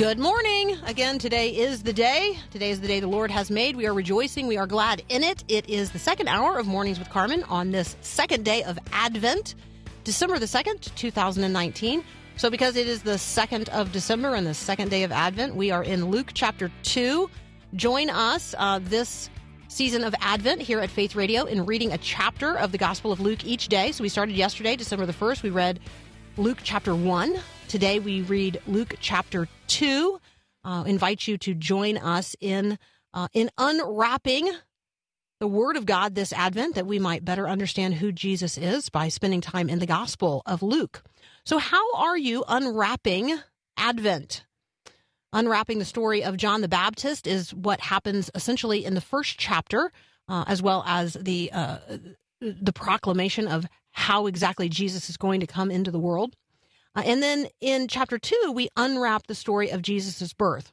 Good morning. Again, today is the day. Today is the day the Lord has made. We are rejoicing. We are glad in it. It is the second hour of Mornings with Carmen on this second day of Advent, December the 2nd, 2019. So, because it is the 2nd of December and the second day of Advent, we are in Luke chapter 2. Join us uh, this season of Advent here at Faith Radio in reading a chapter of the Gospel of Luke each day. So, we started yesterday, December the 1st. We read Luke chapter 1. Today we read Luke chapter 2. Uh, invite you to join us in uh, in unwrapping the Word of God this Advent that we might better understand who Jesus is by spending time in the Gospel of Luke. So, how are you unwrapping Advent? Unwrapping the story of John the Baptist is what happens essentially in the first chapter, uh, as well as the uh, the proclamation of how exactly Jesus is going to come into the world. Uh, and then in chapter two, we unwrap the story of Jesus' birth.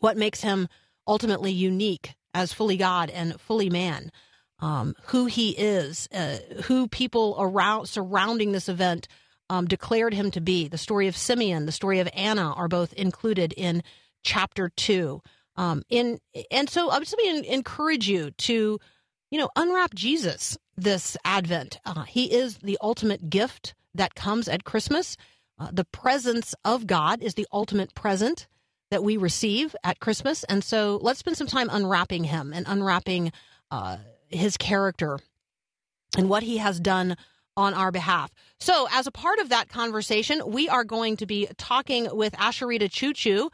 What makes him ultimately unique as fully God and fully man, um, who he is, uh, who people around surrounding this event um, declared him to be. The story of Simeon, the story of Anna are both included in chapter two. Um, in and so I simply encourage you to, you know, unwrap Jesus this Advent. Uh, he is the ultimate gift that comes at Christmas. Uh, the presence of God is the ultimate present that we receive at Christmas. And so let's spend some time unwrapping him and unwrapping uh, his character and what he has done on our behalf. So, as a part of that conversation, we are going to be talking with Asheritah Ciuciu,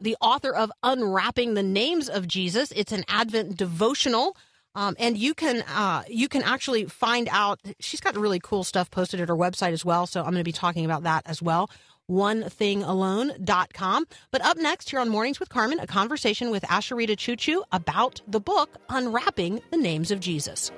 the author of Unwrapping the Names of Jesus. It's an Advent devotional. Um, and you can uh, you can actually find out. She's got really cool stuff posted at her website as well. So I'm going to be talking about that as well. OneThingAlone.com. But up next here on Mornings with Carmen, a conversation with Asheritah Choo about the book Unwrapping the Names of Jesus.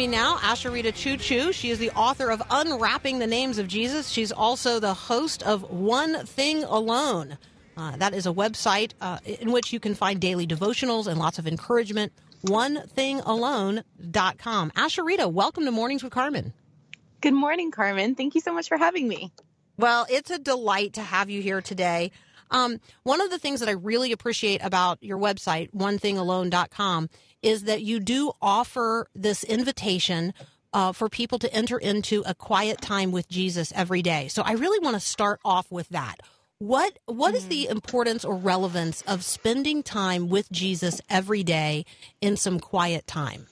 Me now, Asheritah Ciuciu. She is the author of Unwrapping the Names of Jesus. She's also the host of One Thing Alone. Uh, that is a website uh, in which you can find daily devotionals and lots of encouragement. OneThingAlone.com. Asheritah, welcome to Mornings with Carmen. Good morning, Carmen. Thank you so much for having me. Well, it's a delight to have you here today. Um, one of the things that I really appreciate about your website, onethingalone.com, is that you do offer this invitation uh, for people to enter into a quiet time with Jesus every day. So I really want to start off with that. What what is the importance or relevance of spending time with Jesus every day in some quiet time?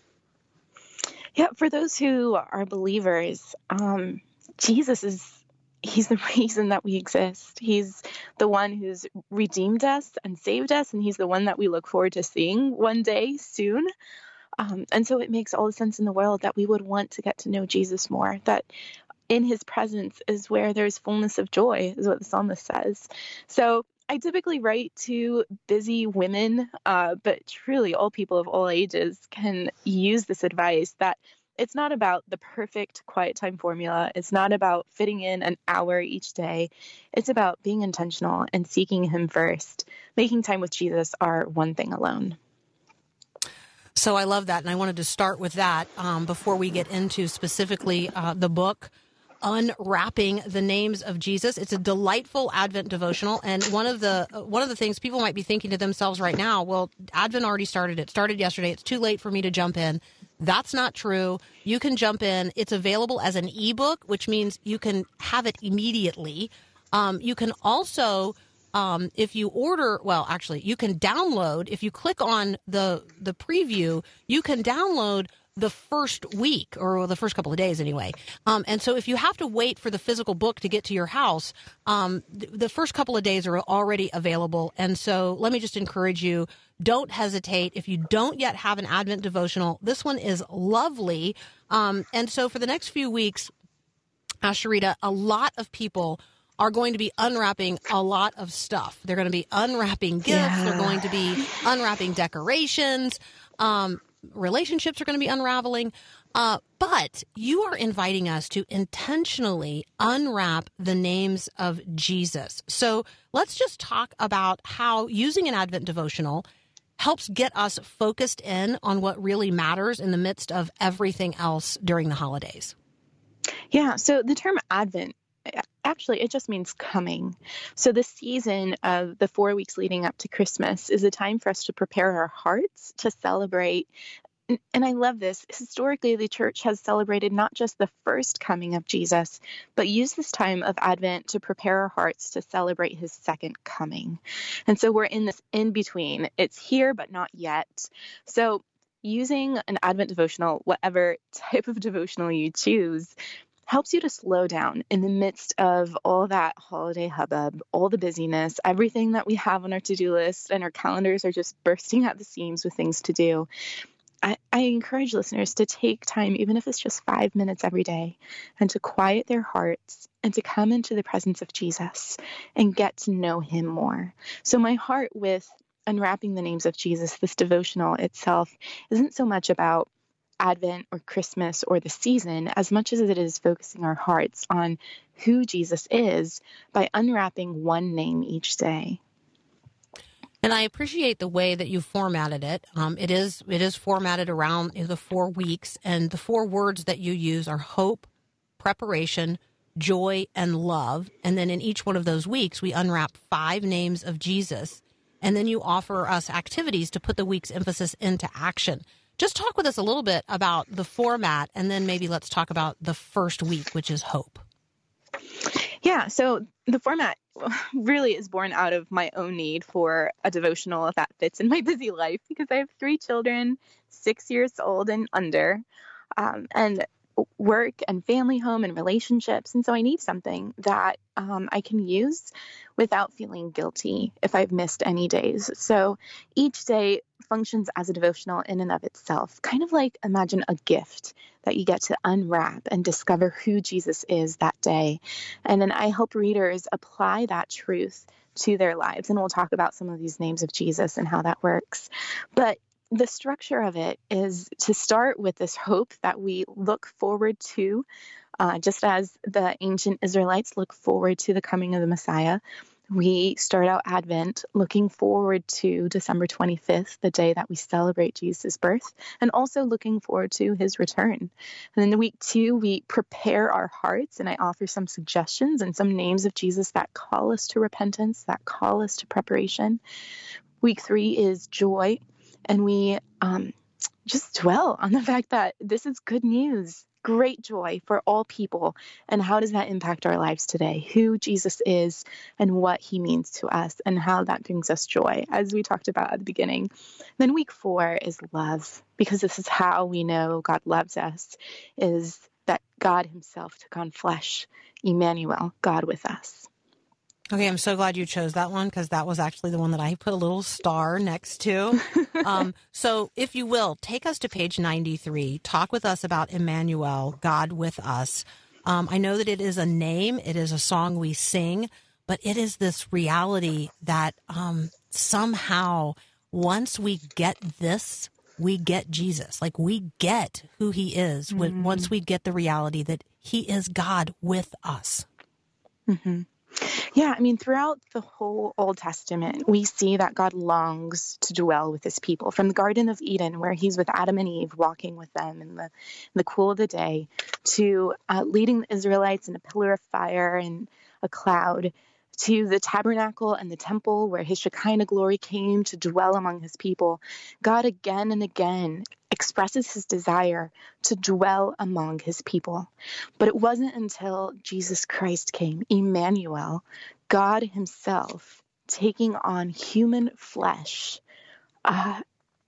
Yeah, for those who are believers, um, Jesus is he's the reason that we exist. He's the one who's redeemed us and saved us, and he's the one that we look forward to seeing one day soon. Um, and so it makes all the sense in the world that we would want to get to know Jesus more. That in his presence is where there's fullness of joy, is what the psalmist says. So I typically write to busy women, uh, but truly all people of all ages can use this advice that it's not about the perfect quiet time formula. It's not about fitting in an hour each day. It's about being intentional and seeking Him first, making time with Jesus our one thing alone. So I love that, and I wanted to start with that um, before we get into specifically uh, the book unwrapping the names of Jesus. It's a delightful Advent devotional, and one of the uh, one of the things people might be thinking to themselves right now, well, Advent already started. It started yesterday. It's too late for me to jump in. That's not true. You can jump in. It's available as an ebook, which means you can have it immediately. Um, you can also um, if you order well actually you can download if you click on the the preview you can download the first week or the first couple of days anyway um, and so if you have to wait for the physical book to get to your house um, th- the first couple of days are already available and so let me just encourage you don't hesitate if you don't yet have an advent devotional this one is lovely um, and so for the next few weeks Asheritah, a lot of people are going to be unwrapping a lot of stuff. They're going to be unwrapping gifts. Yeah. They're going to be unwrapping decorations. Um, relationships are going to be unraveling. Uh, but you are inviting us to intentionally unwrap the names of Jesus. So let's just talk about how using an Advent devotional helps get us focused in on what really matters in the midst of everything else during the holidays. Yeah, so the term Advent actually it just means coming. So the season of the 4 weeks leading up to Christmas is a time for us to prepare our hearts to celebrate and I love this. Historically, the church has celebrated not just the first coming of Jesus, but used this time of Advent to prepare our hearts to celebrate his second coming. And so we're in this in between. It's here, but not yet. So using an Advent devotional, whatever type of devotional you choose, helps you to slow down in the midst of all that holiday hubbub, all the busyness, everything that we have on our to do list, and our calendars are just bursting at the seams with things to do. I, I encourage listeners to take time, even if it's just five minutes every day, and to quiet their hearts and to come into the presence of Jesus and get to know him more. So, my heart with unwrapping the names of Jesus, this devotional itself, isn't so much about Advent or Christmas or the season as much as it is focusing our hearts on who Jesus is by unwrapping one name each day. And I appreciate the way that you formatted it. Um, it is it is formatted around the four weeks, and the four words that you use are hope, preparation, joy, and love. And then in each one of those weeks, we unwrap five names of Jesus, and then you offer us activities to put the week's emphasis into action. Just talk with us a little bit about the format, and then maybe let's talk about the first week, which is hope. Yeah, so the format really is born out of my own need for a devotional that fits in my busy life because I have three children, six years old and under, um, and work and family home and relationships. And so I need something that um, I can use without feeling guilty if I've missed any days. So each day functions as a devotional in and of itself, kind of like imagine a gift that you get to unwrap and discover who Jesus is that day. And then I help readers apply that truth to their lives. And we'll talk about some of these names of Jesus and how that works. But the structure of it is to start with this hope that we look forward to, uh, just as the ancient Israelites look forward to the coming of the Messiah. We start out Advent looking forward to December 25th, the day that we celebrate Jesus' birth, and also looking forward to his return. And then the week two, we prepare our hearts, and I offer some suggestions and some names of Jesus that call us to repentance, that call us to preparation. Week three is joy, and we um, just dwell on the fact that this is good news, great joy for all people. And how does that impact our lives today? Who Jesus is and what he means to us, and how that brings us joy, as we talked about at the beginning. Then week four is love, because this is how we know God loves us, is that God himself took on flesh, Emmanuel, God with us. Okay, I'm so glad you chose that one because that was actually the one that I put a little star next to. um, so, if you will, take us to page 93. Talk with us about Emmanuel, God with us. Um, I know that it is a name, it is a song we sing, but it is this reality that um, somehow once we get this, we get Jesus. Like we get who he is when, once we get the reality that he is God with us. hmm Yeah, I mean, throughout the whole Old Testament, we see that God longs to dwell with his people. From the Garden of Eden, where he's with Adam and Eve, walking with them in the, in the cool of the day, to uh, leading the Israelites in a pillar of fire and a cloud, to the tabernacle and the temple, where his Shekinah glory came to dwell among his people. God again and again expresses his desire to dwell among his people. But it wasn't until Jesus Christ came, Emmanuel, God himself taking on human flesh uh,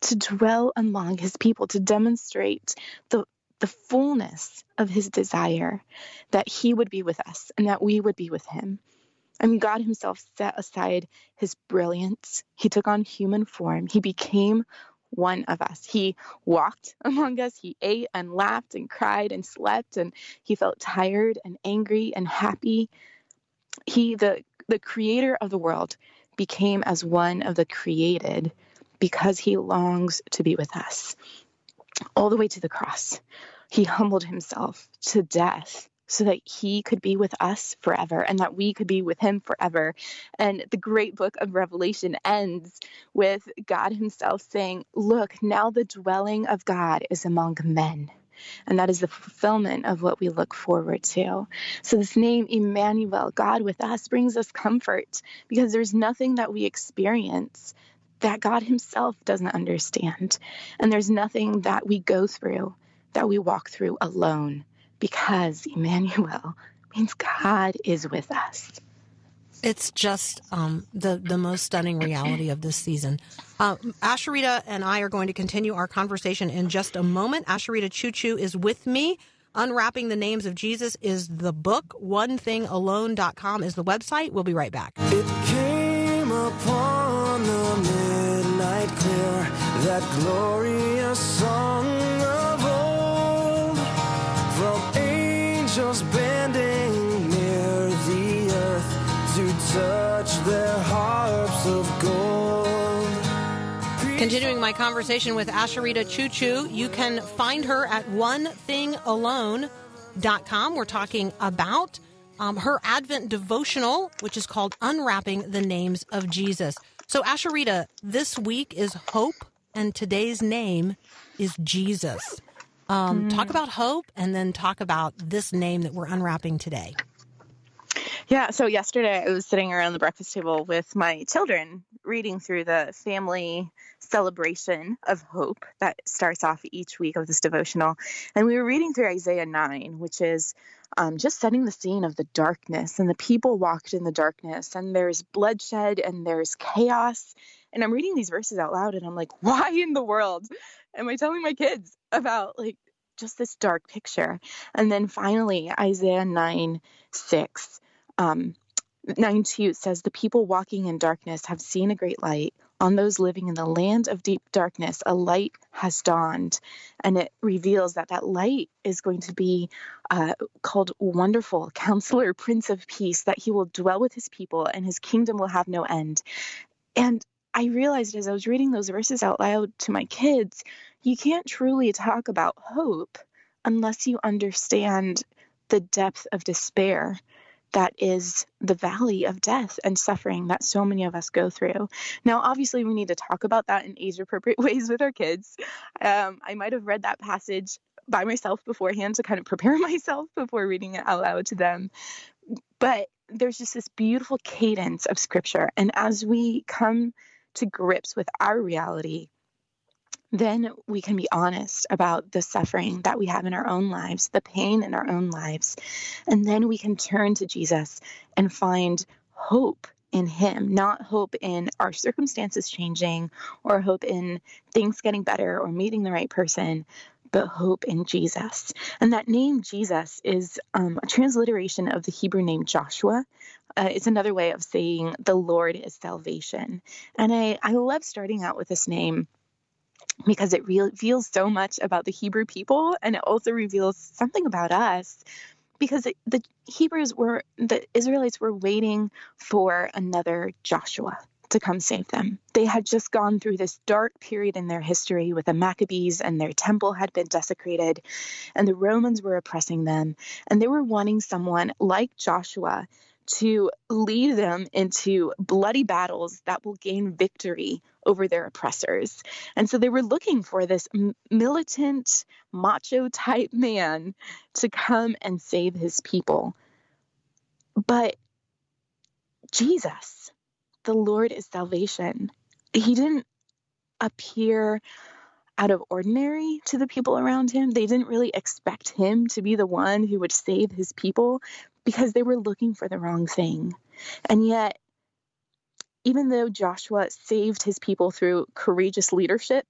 to dwell among his people, to demonstrate the the fullness of his desire that he would be with us and that we would be with him. I mean, God himself set aside his brilliance. He took on human form. He became one of us. He walked among us. He ate and laughed and cried and slept and he felt tired and angry and happy. He, the, the creator of the world, became as one of the created because he longs to be with us. All the way to the cross, he humbled himself to death so that he could be with us forever and that we could be with him forever. And the great book of Revelation ends with God himself saying, Look, now the dwelling of God is among men. And that is the fulfillment of what we look forward to. So, this name, Emmanuel, God with us, brings us comfort because there's nothing that we experience that God Himself doesn't understand. And there's nothing that we go through that we walk through alone because Emmanuel means God is with us. It's just um, the the most stunning reality of this season. Uh, Asheritah and I are going to continue our conversation in just a moment. Asheritah Ciuciu is with me. Unwrapping the Names of Jesus is the book. OneThingAlone.com is the website. We'll be right back. It came upon the midnight clear, that glorious song angels bending near the earth to touch their harps of gold. Continuing my conversation with Asheritah Ciuciu, you can find her at onethingalone.com. We're talking about um, her Advent devotional, which is called Unwrapping the Names of Jesus. So, Asheritah, this week is hope, and today's name is Jesus. Um, Talk about hope, and then talk about this name that we're unwrapping today. Yeah, so yesterday I was sitting around the breakfast table with my children reading through the family celebration of hope that starts off each week of this devotional. And we were reading through Isaiah 9, which is um, just setting the scene of the darkness. And the people walked in the darkness, and there's bloodshed and there's chaos. And I'm reading these verses out loud, and I'm like, why in the world am I telling my kids about like just this dark picture? And then finally, Isaiah 9 6. Um, 9 2 says, The people walking in darkness have seen a great light. On those living in the land of deep darkness, a light has dawned. And it reveals that that light is going to be uh, called Wonderful Counselor, Prince of Peace, that he will dwell with his people and his kingdom will have no end. And I realized as I was reading those verses out loud to my kids, you can't truly talk about hope unless you understand the depth of despair that is the valley of death and suffering that so many of us go through. Now, obviously, we need to talk about that in age appropriate ways with our kids. Um, I might have read that passage by myself beforehand to kind of prepare myself before reading it out loud to them. But there's just this beautiful cadence of scripture. And as we come to grips with our reality, then we can be honest about the suffering that we have in our own lives, the pain in our own lives. And then we can turn to Jesus and find hope in Him, not hope in our circumstances changing or hope in things getting better or meeting the right person, but hope in Jesus. And that name Jesus is um, a transliteration of the Hebrew name Joshua. Uh, it's another way of saying the Lord is salvation. And I, I love starting out with this name because it reveals so much about the Hebrew people and it also reveals something about us because the Hebrews were the Israelites were waiting for another Joshua to come save them. They had just gone through this dark period in their history with the Maccabees and their temple had been desecrated and the Romans were oppressing them and they were wanting someone like Joshua to lead them into bloody battles that will gain victory over their oppressors. And so they were looking for this militant, macho type man to come and save his people. But Jesus, the Lord is salvation. He didn't appear out of ordinary to the people around him. They didn't really expect him to be the one who would save his people because they were looking for the wrong thing. And yet, even though Joshua saved his people through courageous leadership,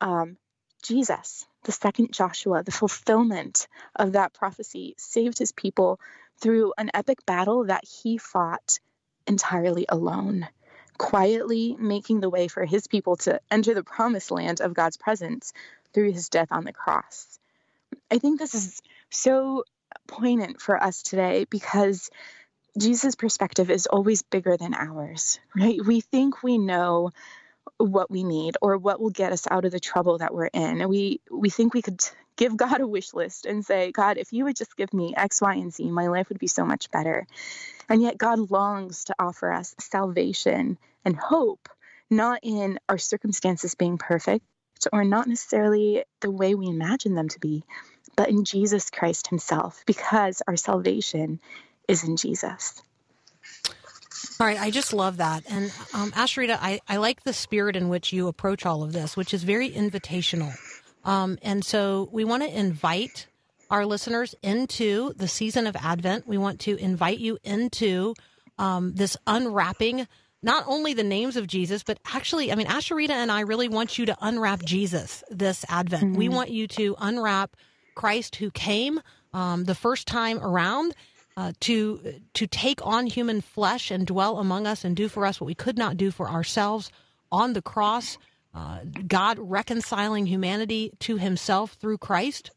um, Jesus, the second Joshua, the fulfillment of that prophecy, saved his people through an epic battle that he fought entirely alone, quietly making the way for his people to enter the promised land of God's presence through his death on the cross. I think this is so poignant for us today because Jesus' perspective is always bigger than ours, right? We think we know what we need or what will get us out of the trouble that we're in. And we we think we could give God a wish list and say, God, if you would just give me X, Y, and Z, my life would be so much better. And yet God longs to offer us salvation and hope, not in our circumstances being perfect or not necessarily the way we imagine them to be, but in Jesus Christ himself, because our salvation is in Jesus. All right, I just love that. And um, Asheritah, I, I like the spirit in which you approach all of this, which is very invitational. Um, and so we want to invite our listeners into the season of Advent. We want to invite you into um, this unwrapping not only the names of Jesus, but actually, I mean, Asheritah and I really want you to unwrap Jesus this Advent. We want you to unwrap Christ who came um, the first time around uh, to to take on human flesh and dwell among us and do for us what we could not do for ourselves on the cross. Uh, God reconciling humanity to Himself through Christ.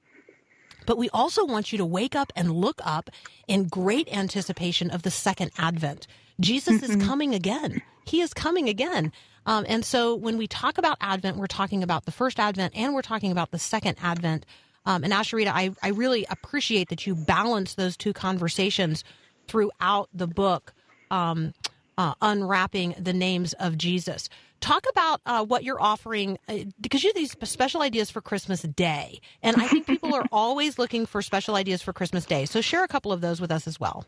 But we also want you to wake up and look up in great anticipation of the second advent. Jesus is coming again. He is coming again. Um, and so when we talk about Advent, we're talking about the first Advent and we're talking about the second Advent. Um, and Asheritah, I, I really appreciate that you balance those two conversations throughout the book, um, uh, unwrapping the names of Jesus. Talk about uh, what you're offering uh, because you have these special ideas for Christmas Day. And I think people are always looking for special ideas for Christmas Day. So share a couple of those with us as well.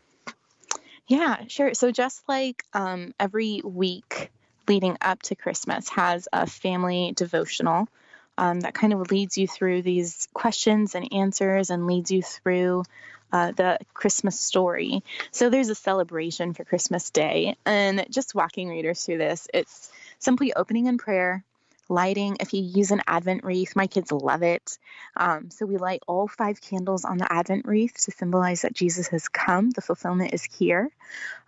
Yeah, sure. So just like um, every week leading up to Christmas has a family devotional um, that kind of leads you through these questions and answers and leads you through uh, the Christmas story. So there's a celebration for Christmas Day, and just walking readers through this, it's simply opening in prayer. Lighting, if you use an Advent wreath, my kids love it. Um, so we light all five candles on the Advent wreath to symbolize that Jesus has come. The fulfillment is here.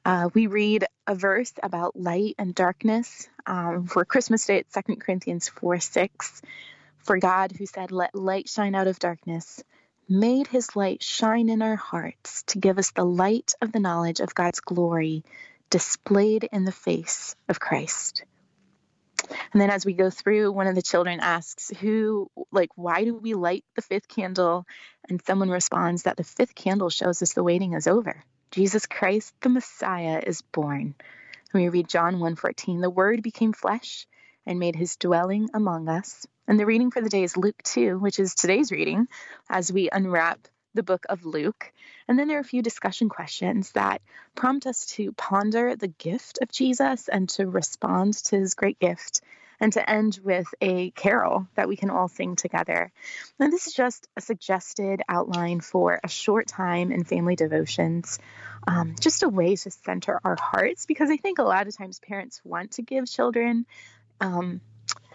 Uh, we read a verse about light and darkness. Um, for Christmas Day, it's 2 Corinthians 4 6. For God, who said, Let light shine out of darkness, made his light shine in our hearts to give us the light of the knowledge of God's glory displayed in the face of Christ. And then as we go through, one of the children asks, Who, like, why do we light the fifth candle? And someone responds that the fifth candle shows us the waiting is over. Jesus Christ, the Messiah, is born. And we read John 1:14, the word became flesh and made his dwelling among us. And the reading for the day is Luke 2, which is today's reading as we unwrap the book of Luke. And then there are a few discussion questions that prompt us to ponder the gift of Jesus and to respond to his great gift and to end with a carol that we can all sing together. And this is just a suggested outline for a short time in family devotions, um, just a way to center our hearts because I think a lot of times parents want to give children. Um,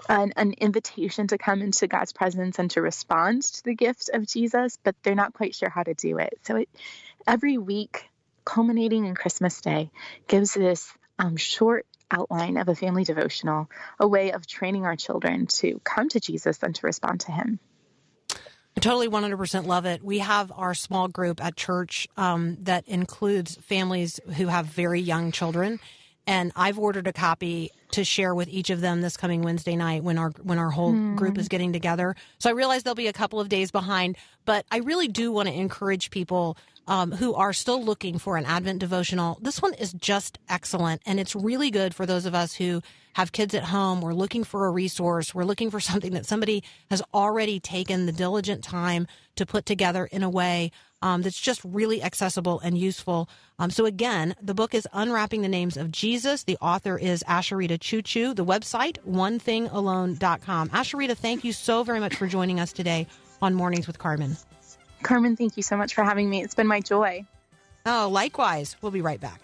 an, an invitation to come into God's presence and to respond to the gift of Jesus, but they're not quite sure how to do it. So it, every week, culminating in Christmas Day, gives this um, short outline of a family devotional, a way of training our children to come to Jesus and to respond to Him. I totally 100% love it. We have our small group at church um, that includes families who have very young children. And I've ordered a copy to share with each of them this coming Wednesday night when our when our whole group is getting together. So I realize there'll be a couple of days behind, but I really do want to encourage people um, who are still looking for an Advent devotional, this one is just excellent. And it's really good for those of us who have kids at home. We're looking for a resource. We're looking for something that somebody has already taken the diligent time to put together in a way um, that's just really accessible and useful. Um, so again, the book is Unwrapping the Names of Jesus. The author is Asheritah Ciuciu. The website, onethingalone.com. Asheritah, thank you so very much for joining us today on Mornings with Carmen. Carmen, thank you so much for having me. It's been my joy. Oh, likewise. We'll be right back.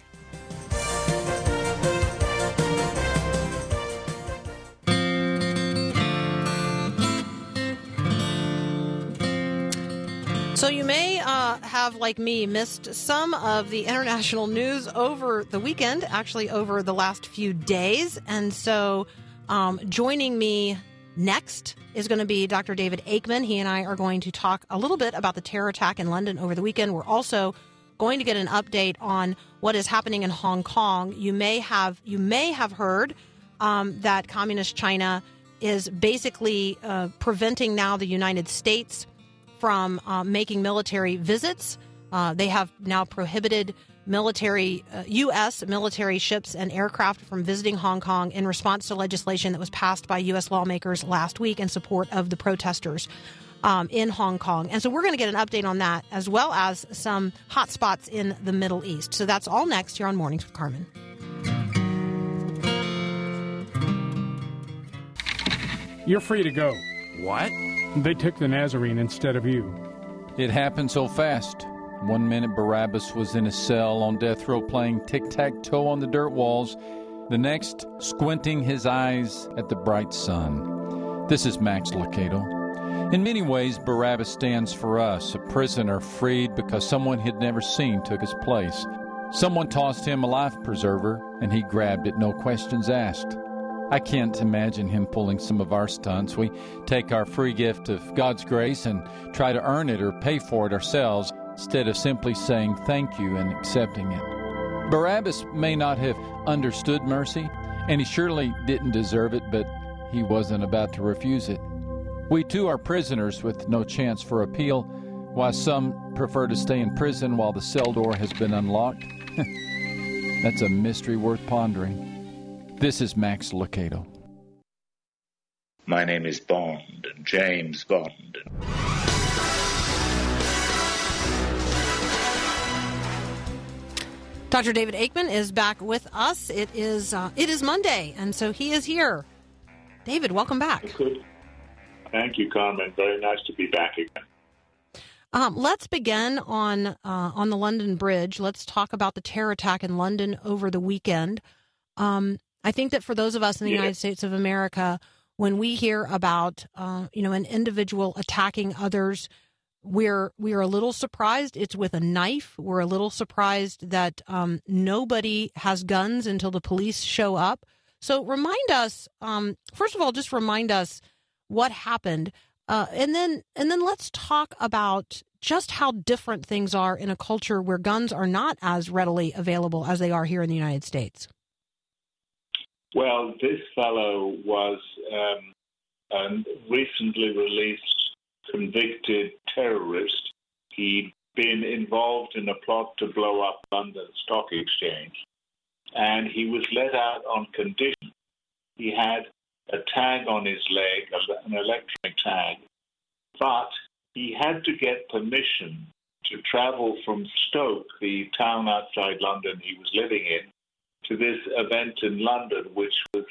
So you may uh, have, like me, missed some of the international news over the weekend, actually over the last few days. And so um, joining me next is going to be Dr. David Aikman. He and I are going to talk a little bit about the terror attack in London over the weekend. We're also going to get an update on what is happening in Hong Kong. You may have you may have heard um, that communist China is basically uh, preventing now the United States from uh, making military visits. Uh, they have now prohibited military uh, U.S. military ships and aircraft from visiting Hong Kong in response to legislation that was passed by U.S. lawmakers last week in support of the protesters um, in Hong Kong. And so we're going to get an update on that as well as some hot spots in the Middle East. So that's all next here on Mornings with Carmen. You're free to go. What? They took the Nazarene instead of you. It happened so fast. One minute Barabbas was in a cell on death row playing tic tac toe on the dirt walls, the next squinting his eyes at the bright sun. This is Max Lucado. In many ways, Barabbas stands for us, a prisoner freed because someone he'd never seen took his place. Someone tossed him a life preserver, and he grabbed it, no questions asked. I can't imagine him pulling some of our stunts. We take our free gift of God's grace and try to earn it or pay for it ourselves instead of simply saying thank you and accepting it. Barabbas may not have understood mercy, and he surely didn't deserve it, but he wasn't about to refuse it. We too are prisoners with no chance for appeal, Why some prefer to stay in prison while the cell door has been unlocked. That's a mystery worth pondering. This is Max Lucado. My name is Bond, James Bond. Dr. David Aikman is back with us. It is uh, it is Monday, and so he is here. David, welcome back. Thank you, Carmen. Very nice to be back again. Um, let's begin on uh, on the London Bridge. Let's talk about the terror attack in London over the weekend. Um, I think that for those of us in the Yeah. United States of America, when we hear about uh, you know an individual attacking others, we're we're a little surprised. It's with a knife. We're a little surprised that um, nobody has guns until the police show up. So remind us, um, first of all, just remind us what happened, uh, and then and then let's talk about just how different things are in a culture where guns are not as readily available as they are here in the United States. Well, this fellow was um, a recently released convicted terrorist. He'd been involved in a plot to blow up London Stock Exchange, and he was let out on condition. He had a tag on his leg, an electronic tag, but he had to get permission to travel from Stoke, the town outside London he was living in, to this event in London, which was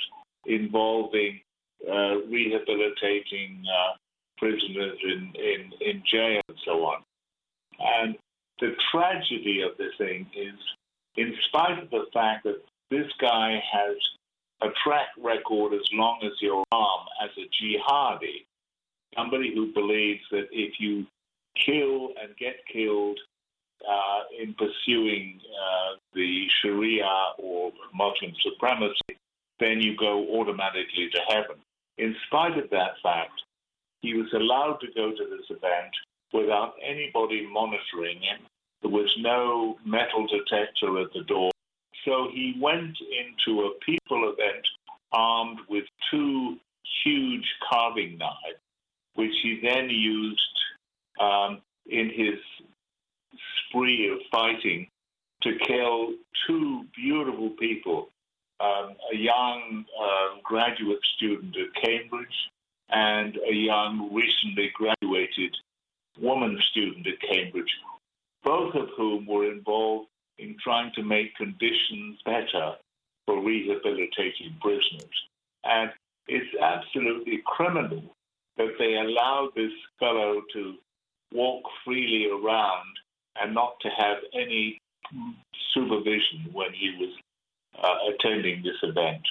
involving uh, rehabilitating uh, prisoners in, in, in jail and so on. And the tragedy of the thing is, in spite of the fact that this guy has a track record as long as your arm as a jihadi, somebody who believes that if you kill and get killed uh, in pursuing uh, the Sharia or Muslim supremacy, then you go automatically to heaven. In spite of that fact, he was allowed to go to this event without anybody monitoring him. There was no metal detector at the door. So he went into a people event armed with two huge carving knives, which he then used um, in his spree of fighting to kill two beautiful people um, a young uh, graduate student at Cambridge and a young, recently graduated woman student at Cambridge, both of whom were involved in trying to make conditions better for rehabilitating prisoners. And it's absolutely criminal that they allowed this fellow to walk freely around and not to have any supervision when he was uh, attending this event.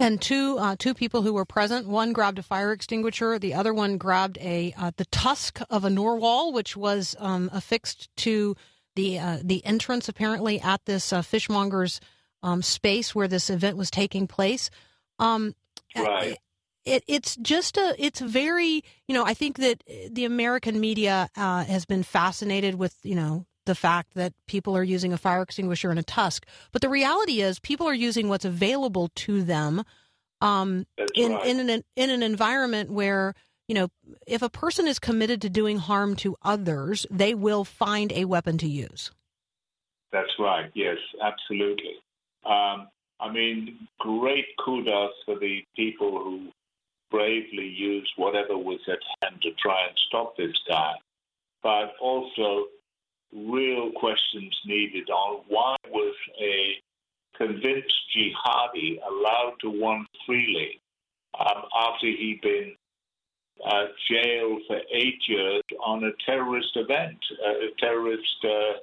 And two uh, two people who were present. One grabbed a fire extinguisher. The other one grabbed a uh, the tusk of a narwhal, which was um, affixed to the uh, the entrance apparently at this uh, fishmonger's um, space where this event was taking place. Um, Right. It, it's just a it's very you know I think that the American media uh, has been fascinated with you know the fact that people are using a fire extinguisher and a tusk, but the reality is people are using what's available to them um, in right. in an in an environment where you know if a person is committed to doing harm to others, they will find a weapon to use. That's right. Yes, absolutely. Um, I mean, great kudos for the people who bravely used whatever was at hand to try and stop this guy. But also, real questions needed on why was a convinced jihadi allowed to wander freely um, after he'd been uh, jailed for eight years on a terrorist event, uh, a terrorist uh,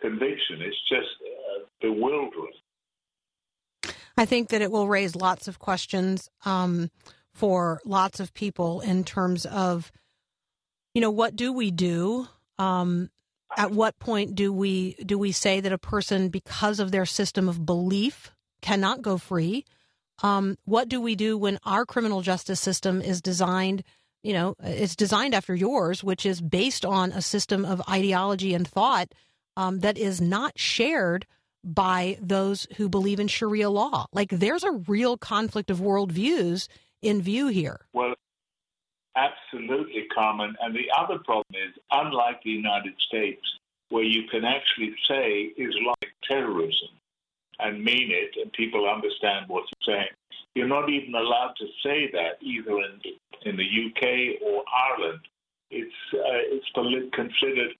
conviction. It's just uh, bewildering. I think that it will raise lots of questions um, for lots of people in terms of, you know, what do we do? Um, at what point do we do we say that a person, because of their system of belief, cannot go free? Um, what do we do when our criminal justice system is designed? You know, it's designed after yours, which is based on a system of ideology and thought um, that is not shared by those who believe in Sharia law. Like there's a real conflict of worldviews in view here. Well, absolutely, Carmen. And the other problem is, unlike the United States, where you can actually say Islamic terrorism and mean it, and people understand what you're saying, you're not even allowed to say that either in in the UK or Ireland. It's uh, it's polit- considered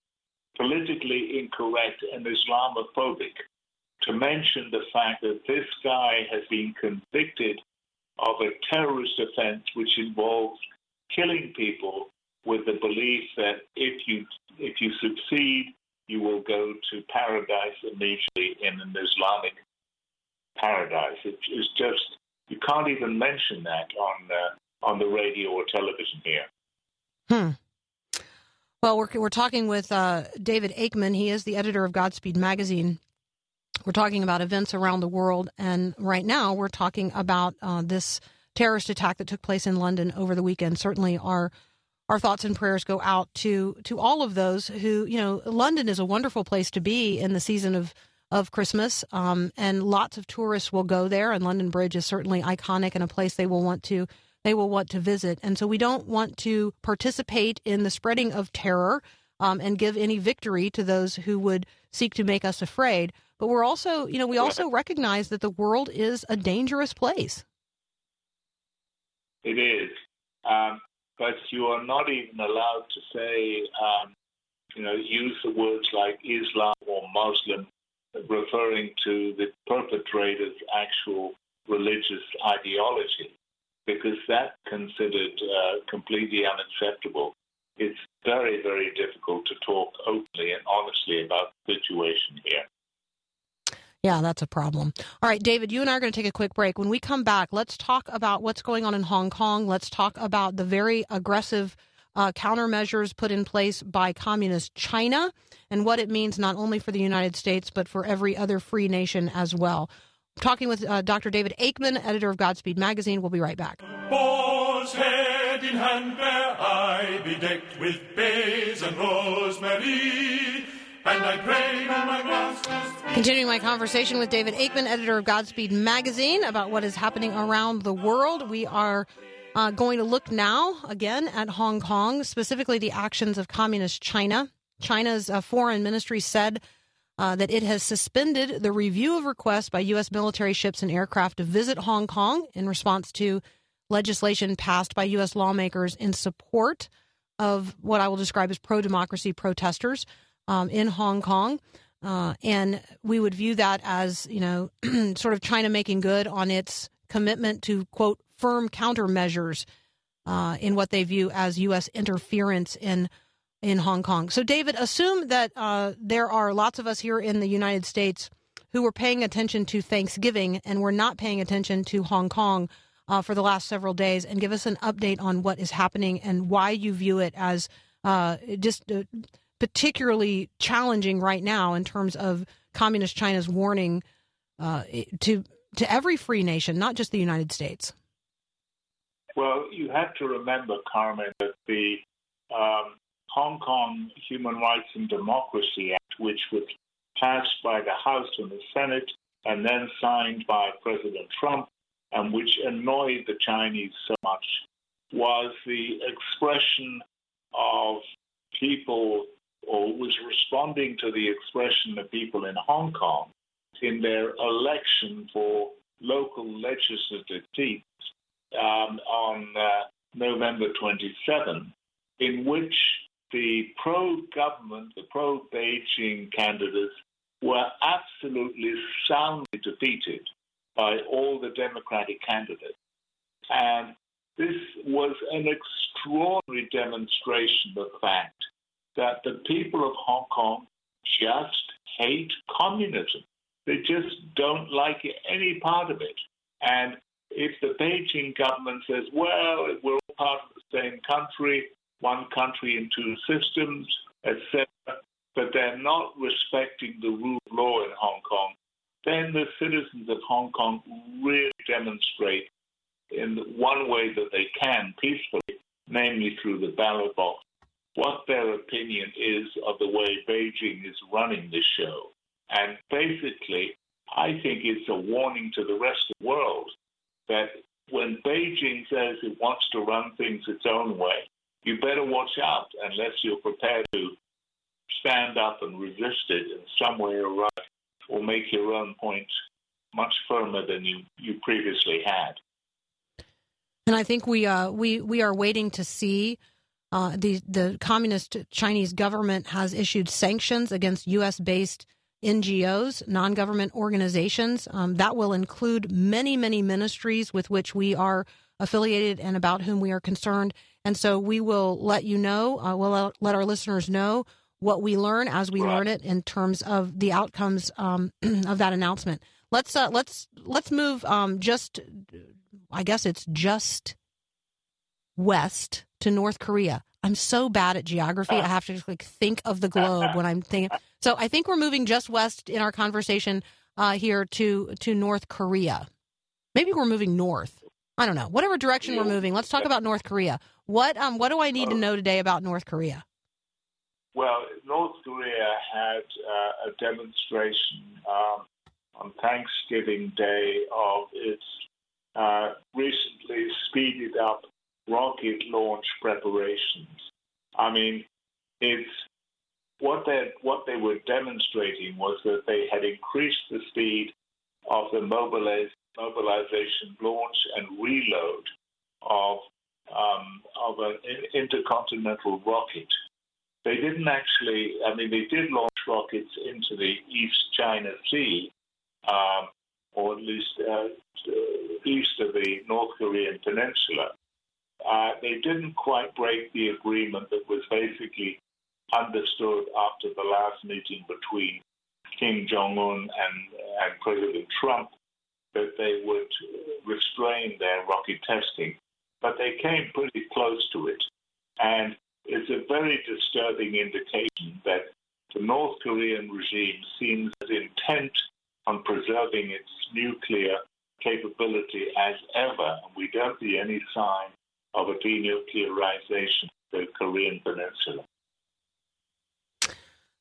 politically incorrect and Islamophobic to mention the fact that this guy has been convicted of a terrorist offense which involves killing people with the belief that if you if you succeed, you will go to paradise immediately in an Islamic paradise. It is just you can't even mention that on uh, on the radio or television here. Hmm. Well, we're we're talking with uh, David Aikman. He is the editor of Godspeed magazine. We're talking about events around the world, and right now we're talking about uh, this terrorist attack that took place in London over the weekend. Certainly, our our thoughts and prayers go out to to all of those who you know. London is a wonderful place to be in the season of of Christmas, um, and lots of tourists will go there. And London Bridge is certainly iconic and a place they will want to they will want to visit. And so we don't want to participate in the spreading of terror um, and give any victory to those who would seek to make us afraid. But we're also, you know, we also recognize that the world is a dangerous place. It is, um, but you are not even allowed to say, um, you know, use the words like Islam or Muslim, referring to the perpetrator's actual religious ideology, because that's considered uh, completely unacceptable. It's very, very difficult to talk openly and honestly about the situation here. Yeah, that's a problem. All right, David, you and I are going to take a quick break. When we come back, let's talk about what's going on in Hong Kong. Let's talk about the very aggressive uh, countermeasures put in place by communist China and what it means not only for the United States, but for every other free nation as well. I'm talking with uh, Dr. David Aikman, editor of Godspeed Magazine. We'll be right back. In hand where I be decked with bays and rosemary, and I pray my masters. Continuing my conversation with David Aikman, editor of Godspeed Magazine, about what is happening around the world. We are uh, going to look now again at Hong Kong, specifically the actions of communist China. China's uh, foreign ministry said uh, that it has suspended the review of requests by U.S. military ships and aircraft to visit Hong Kong in response to legislation passed by U.S. lawmakers in support of what I will describe as pro democracy protesters um, in Hong Kong. Uh, and we would view that as, you know, sort of China making good on its commitment to, quote, firm countermeasures uh, in what they view as U.S. interference in in Hong Kong. So, David, assume that uh, there are lots of us here in the United States who were paying attention to Thanksgiving and were not paying attention to Hong Kong uh, for the last several days, and give us an update on what is happening and why you view it as uh, just uh, particularly challenging right now in terms of communist China's warning uh, to to every free nation, not just the United States. Well, you have to remember, Carmen, that the um, Hong Kong Human Rights and Democracy Act, which was passed by the House and the Senate and then signed by President Trump, and which annoyed the Chinese so much, was the expression of people, or was responding to the expression of people in Hong Kong in their election for local legislative seats um, on uh, November 27, in which the pro government, the pro Beijing candidates were absolutely soundly defeated by all the Democratic candidates. And this was an extraordinary demonstration of the fact that the people of Hong Kong just hate communism. They just don't like any part of it. And if the Beijing government says, well, we're all part of the same country, one country in two systems, etc., but they're not respecting the rule of law in Hong Kong, then the citizens of Hong Kong really demonstrate in one way that they can peacefully, namely through the ballot box, what their opinion is of the way Beijing is running this show. And basically, I think it's a warning to the rest of the world that when Beijing says it wants to run things its own way, you better watch out unless you're prepared to stand up and resist it in some way or other, or make your own point much firmer than you, you previously had. And I think we uh, we we are waiting to see. Uh, the the communist Chinese government has issued sanctions against U.S. based NGOs, non government organizations. Um, that will include many many ministries with which we are affiliated and about whom we are concerned. And so we will let you know. Uh, we'll let our listeners know what we learn as we right. learn it in terms of the outcomes um, of that announcement. Let's uh, let's let's move um, just. I guess it's just west to North Korea. I'm so bad at geography. I have to just like think of the globe when I'm thinking. So I think we're moving just west in our conversation uh, here to to North Korea. Maybe we're moving north. I don't know. Whatever direction we're moving, let's talk about North Korea. What um what do I need to know today about North Korea? Well, North Korea had uh, a demonstration um, on Thanksgiving Day of its uh, recently speeded up rocket launch preparations. I mean, it's what they what they were demonstrating was that they had increased the speed of the mobilize, mobilization, launch, and reload of um, of an intercontinental rocket. They didn't actually. I mean, they did launch rockets into the East China Sea, um, or at least uh, east of the North Korean peninsula. Uh, they didn't quite break the agreement that was basically understood after the last meeting between Kim Jong Un and, and President Trump that they would restrain their rocket testing. But they came pretty close to it. And it's a very disturbing indication that the North Korean regime seems as intent on preserving its nuclear capability as ever. We don't see any sign of a denuclearization of the Korean Peninsula.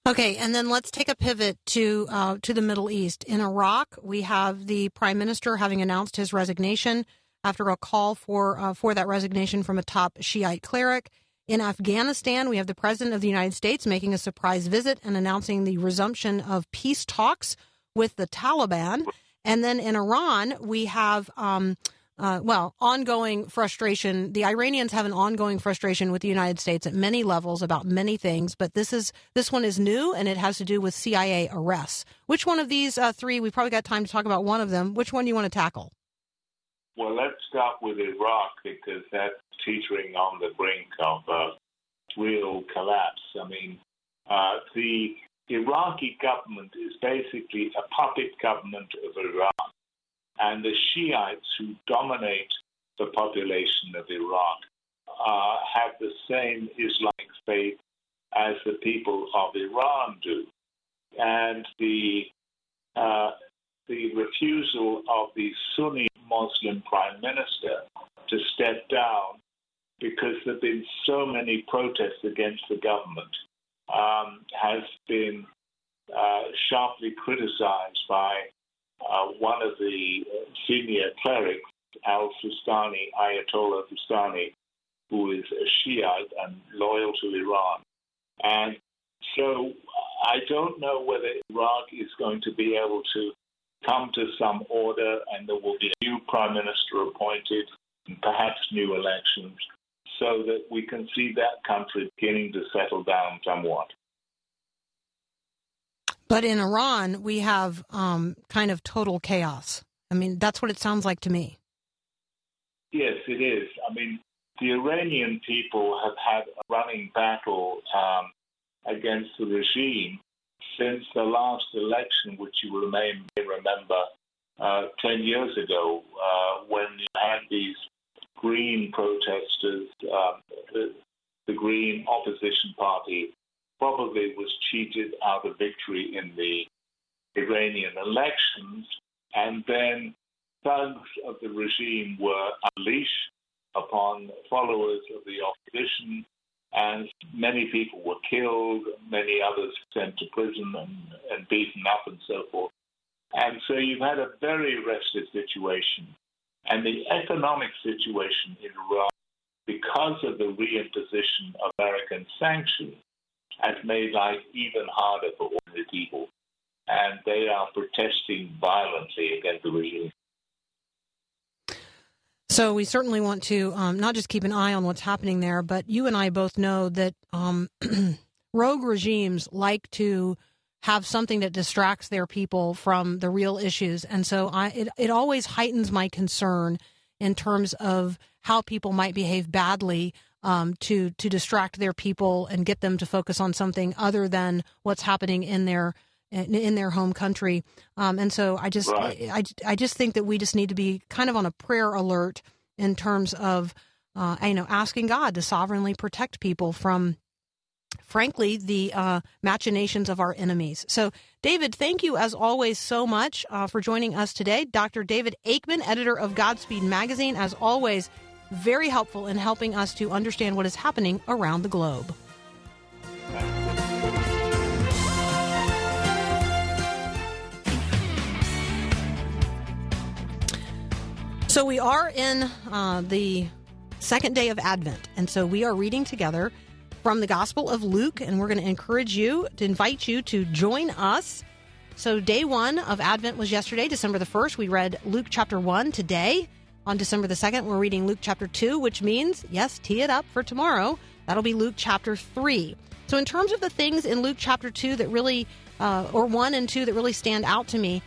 Okay, and then let's take a pivot to uh, to the Middle East. In Iraq, we have the prime minister having announced his resignation after a call for uh, for that resignation from a top Shiite cleric. In Afghanistan, we have the President of the United States making a surprise visit and announcing the resumption of peace talks with the Taliban. And then in Iran, we have, um, uh, well, ongoing frustration. The Iranians have an ongoing frustration with the United States at many levels about many things, but this is this one is new and it has to do with CIA arrests. Which one of these uh, three? We probably got time to talk about one of them. Which one do you want to tackle? Well, let's start with Iraq because that's teetering on the brink of a real collapse. I mean, uh, the Iraqi government is basically a puppet government of Iran, and the Shiites who dominate the population of Iraq uh, have the same Islamic faith as the people of Iran do, and the uh, the refusal of the Sunni Muslim prime minister to step down because there have been so many protests against the government um, has been uh, sharply criticized by uh, one of the senior clerics, Al Sistani, Ayatollah Sistani, who is a Shiite and loyal to Iran. And so I don't know whether Iraq is going to be able to come to some order and there will be a new prime minister appointed and perhaps new elections so that we can see that country beginning to settle down somewhat. But in Iran, we have um, kind of total chaos. I mean, that's what it sounds like to me. Yes, it is. I mean, the Iranian people have had a running battle um, against the regime since the last election, which you may remember uh, 10 years ago, uh, when you had these Green protesters, um, the, the Green opposition party probably was cheated out of victory in the Iranian elections, and then thugs of the regime were unleashed upon followers of the opposition, and many people were killed, many others sent to prison and, and beaten up, and so forth. And so you've had a very restless situation. And the economic situation in Iran, because of the reimposition of American sanctions, has made life even harder for ordinary people. And they are protesting violently against the regime. So we certainly want to um, not just keep an eye on what's happening there, but you and I both know that um, rogue regimes like to have something that distracts their people from the real issues, and so I, it it always heightens my concern in terms of how people might behave badly um, to to distract their people and get them to focus on something other than what's happening in their in their home country. Um, and so I just Right. I, I just think that we just need to be kind of on a prayer alert in terms of uh, you know asking God to sovereignly protect people from frankly the uh, machinations of our enemies. So David, thank you as always so much uh, for joining us today. Dr. David Aikman, editor of Godspeed magazine, as always very helpful in helping us to understand what is happening around the globe. So we are in uh, the second day of Advent, and so we are reading together from the Gospel of Luke, and we're going to encourage you to invite you to join us. So day one of Advent was yesterday, December the first. We read Luke chapter one today. On December the second, we're reading Luke chapter two, which means yes, tee it up for tomorrow. That'll be Luke chapter three. So in terms of the things in Luke chapter two that really, uh, or one and two that really stand out to me,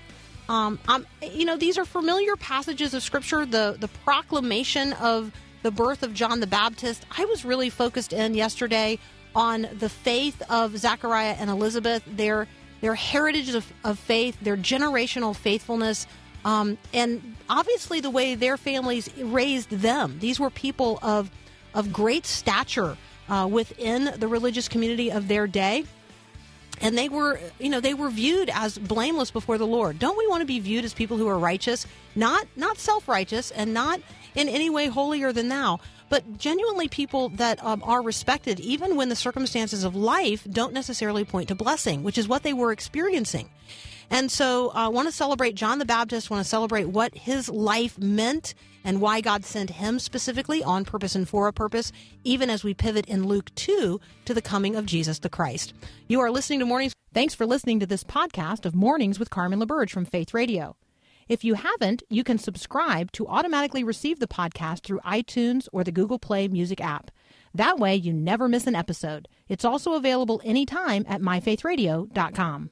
um, um, you know, these are familiar passages of Scripture. The the proclamation of the birth of John the Baptist. I was really focused in yesterday on the faith of Zechariah and Elizabeth, their their heritage of, of faith, their generational faithfulness, um, and obviously the way their families raised them. These were people of of great stature uh, within the religious community of their day and they were you know they were viewed as blameless before the lord. Don't we want to be viewed as people who are righteous? Not not self-righteous and not in any way holier than thou. But genuinely people that um, are respected even when the circumstances of life don't necessarily point to blessing which is what they were experiencing. And so I uh, want to celebrate John the Baptist, want to celebrate what his life meant and why God sent him specifically on purpose and for a purpose, even as we pivot in Luke 2 to the coming of Jesus the Christ. You are listening to Mornings. Thanks for listening to this podcast of Mornings with Carmen LaBerge from Faith Radio. If you haven't, you can subscribe to automatically receive the podcast through iTunes or the Google Play Music app. That way, you never miss an episode. It's also available anytime at myfaithradio.com.